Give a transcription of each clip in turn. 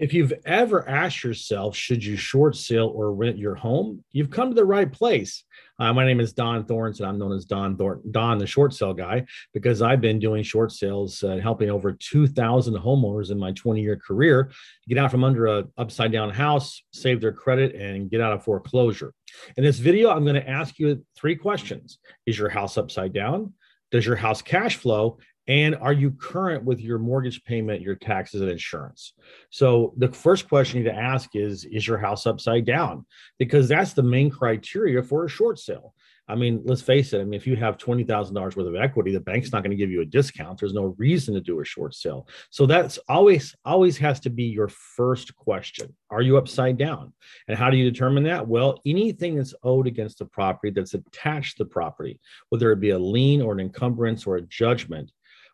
If you've ever asked yourself, should you short sale or rent your home, you've come to the right place. Uh, my name is Don Thornton. And I'm known as Don Thornton, Don, the short sale guy, because I've been doing short sales and uh, helping over 2,000 homeowners in my 20 year career get out from under a upside down house, save their credit, and get out of foreclosure. In this video, I'm going to ask you three questions Is your house upside down? Does your house cash flow? And are you current with your mortgage payment, your taxes, and insurance? So the first question you need to ask is Is your house upside down? Because that's the main criteria for a short sale. I mean, let's face it. I mean, if you have twenty thousand dollars worth of equity, the bank's not going to give you a discount. There's no reason to do a short sale. So that's always always has to be your first question. Are you upside down? And how do you determine that? Well, anything that's owed against the property that's attached to the property, whether it be a lien or an encumbrance or a judgment,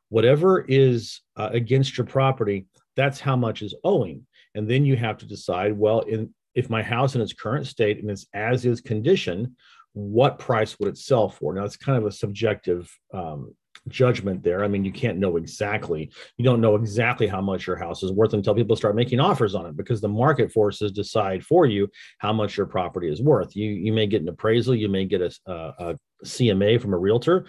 whatever is uh, against your property, that's how much is owing. And then you have to decide, well, in if my house in its current state and its as is condition, what price would it sell for? Now it's kind of a subjective um, judgment there. I mean, you can't know exactly. You don't know exactly how much your house is worth until people start making offers on it because the market forces decide for you how much your property is worth. You you may get an appraisal, you may get a, a, a CMA from a realtor,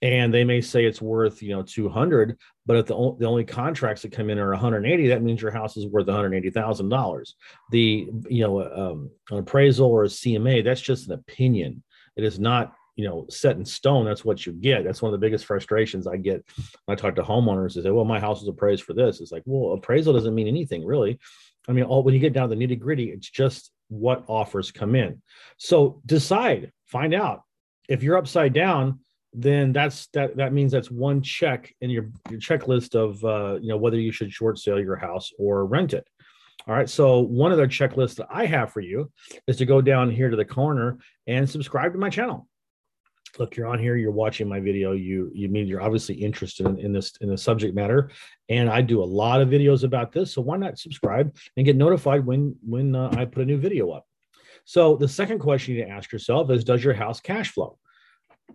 and they may say it's worth you know 200 but if the, o- the only contracts that come in are 180 that means your house is worth $180000 the you know um, an appraisal or a cma that's just an opinion. It is not you know set in stone. That's what you get. That's one of the biggest frustrations i get when i talk to homeowners. Is say well my house is appraised for this. It's like well appraisal doesn't mean anything really. I mean all when you get down to the nitty gritty it's just what offers come in. So decide find out. If you're upside down then that's that that means that's one check in your, your checklist of uh, you know whether you should short sale your house or rent it. All right so one of the checklists that i have for you is to go down here to the corner and subscribe to my channel. Look you're on here you're watching my video you you mean you're obviously interested in, in this in the subject matter and i do a lot of videos about this so why not subscribe and get notified when when uh, i put a new video up? So the second question you need to ask yourself is does your house cash flow?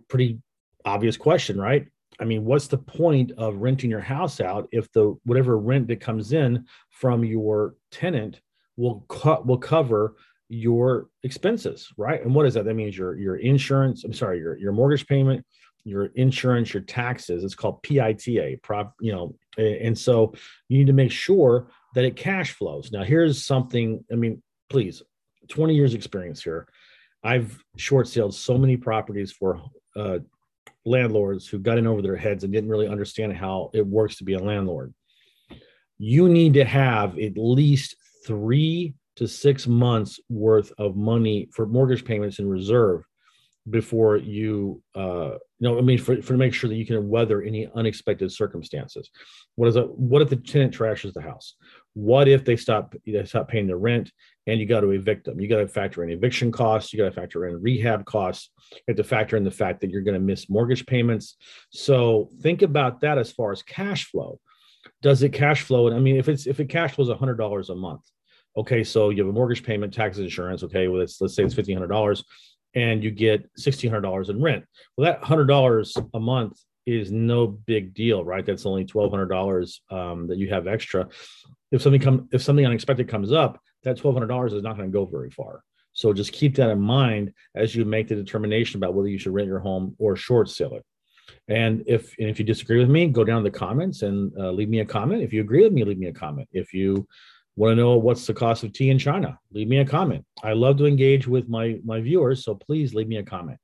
Pretty obvious question, right? I mean, what's the point of renting your house out if the whatever rent that comes in from your tenant will cut will cover your expenses, right? And what is that? That means your your insurance. I'm sorry, your your mortgage payment, your insurance, your taxes. It's called PITI. Prop, you know, and so you need to make sure that it cash flows. Now, here's something. I mean, please, 20 years experience here. I've short sold so many properties for uh, landlords who got in over their heads and didn't really understand how it works to be a landlord. You need to have at least three to six months worth of money for mortgage payments in reserve before you uh you know i mean for, for to make sure that you can weather any unexpected circumstances. What is it what if the tenant trashes the house? What if they stop they stop paying their rent and you got to evict them? You got to factor in eviction costs. You got to factor in rehab costs. You have to factor in the fact that you're going to miss mortgage payments. So think about that as far as cash flow. Does it cash flow? And i mean if it's if it cash flows $100 a month okay so you have a mortgage payment taxes insurance okay well let's let's say it's $1500 and you get $1,600 in rent. Well, that $100 a month is no big deal, right? That's only $1,200 um, that you have extra. If something come, if something unexpected comes up, that $1,200 is not going to go very far. So just keep that in mind as you make the determination about whether you should rent your home or short sale it. And if and if you disagree with me, go down to the comments and uh, leave me a comment. If you agree with me, leave me a comment. If you want to know what's the cost of tea in China? Leave me a comment. I love to engage with my my viewers, so please leave me a comment.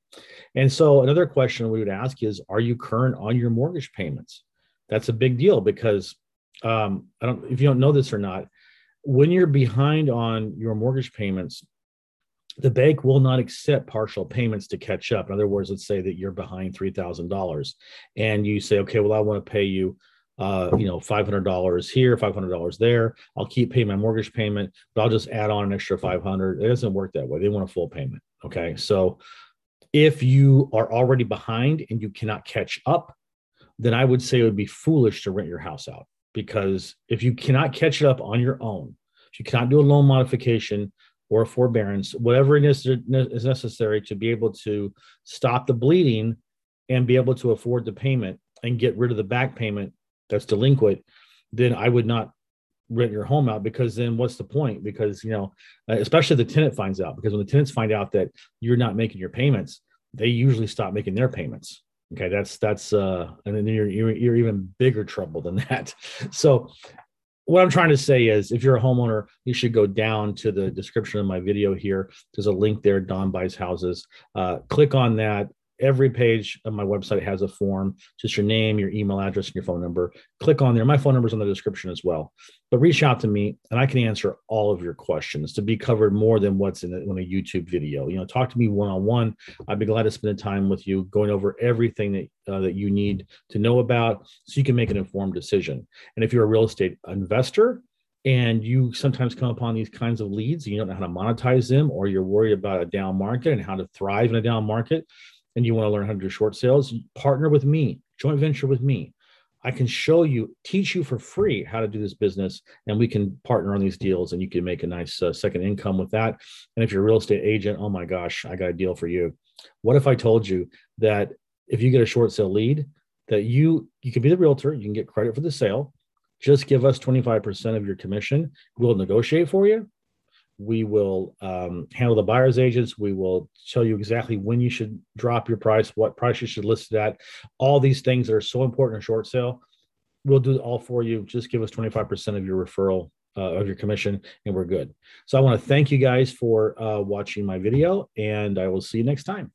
And so another question we would ask is, are you current on your mortgage payments? That's a big deal because um, I don't if you don't know this or not, when you're behind on your mortgage payments, the bank will not accept partial payments to catch up. In other words, let's say that you're behind three thousand dollars, and you say, okay, well, I want to pay you uh, you know, $500 here, $500 there. I'll keep paying my mortgage payment, but I'll just add on an extra 500. It doesn't work that way. They want a full payment. Okay. So if you are already behind and you cannot catch up, then I would say it would be foolish to rent your house out because if you cannot catch it up on your own, if you cannot do a loan modification or a forbearance, whatever it is, is necessary to be able to stop the bleeding and be able to afford the payment and get rid of the back payment that's delinquent, then I would not rent your home out because then what's the point? Because you know, uh, especially the tenant finds out because when the tenants find out that you're not making your payments, they usually stop making their payments. Okay, that's that's uh, and then you're, you're you're even bigger trouble than that. So what I'm trying to say is if you're a homeowner, you should go down to the description of my video here. There's a link there, Don Buys Houses. Uh, click on that every page of my website has a form, just your name, your email address, and your phone number. Click on there. My phone number is on the description as well. But reach out to me and I can answer all of your questions to be covered more than what's in a, in a YouTube video. You know, talk to me one on one. I'd be glad to spend the time with you, going over everything that, uh, that you need to know about so you can make an informed decision. And if you're a real estate investor, and you sometimes come upon these kinds of leads and you don't know how to monetize them or you're worried about a down market and how to thrive in a down market and you want to learn how to do short sales, partner with me, joint venture with me. I can show you, teach you for free how to do this business, and we can partner on these deals, and you can make a nice uh, second income with that. And if you're a real estate agent, oh my gosh, I got a deal for you. What if I told you that if you get a short sale lead, that you you can be the realtor, you can get credit for the sale. Just give us 25% of your commission. We'll negotiate for you we will um, handle the buyer's agents. We will tell you exactly when you should drop your price, what price you should list it at, all these things that are so important in short sale. We'll do all for you. Just give us 25% of your referral uh, of your commission, and we're good. So I want to thank you guys for uh, watching my video, and I will see you next time.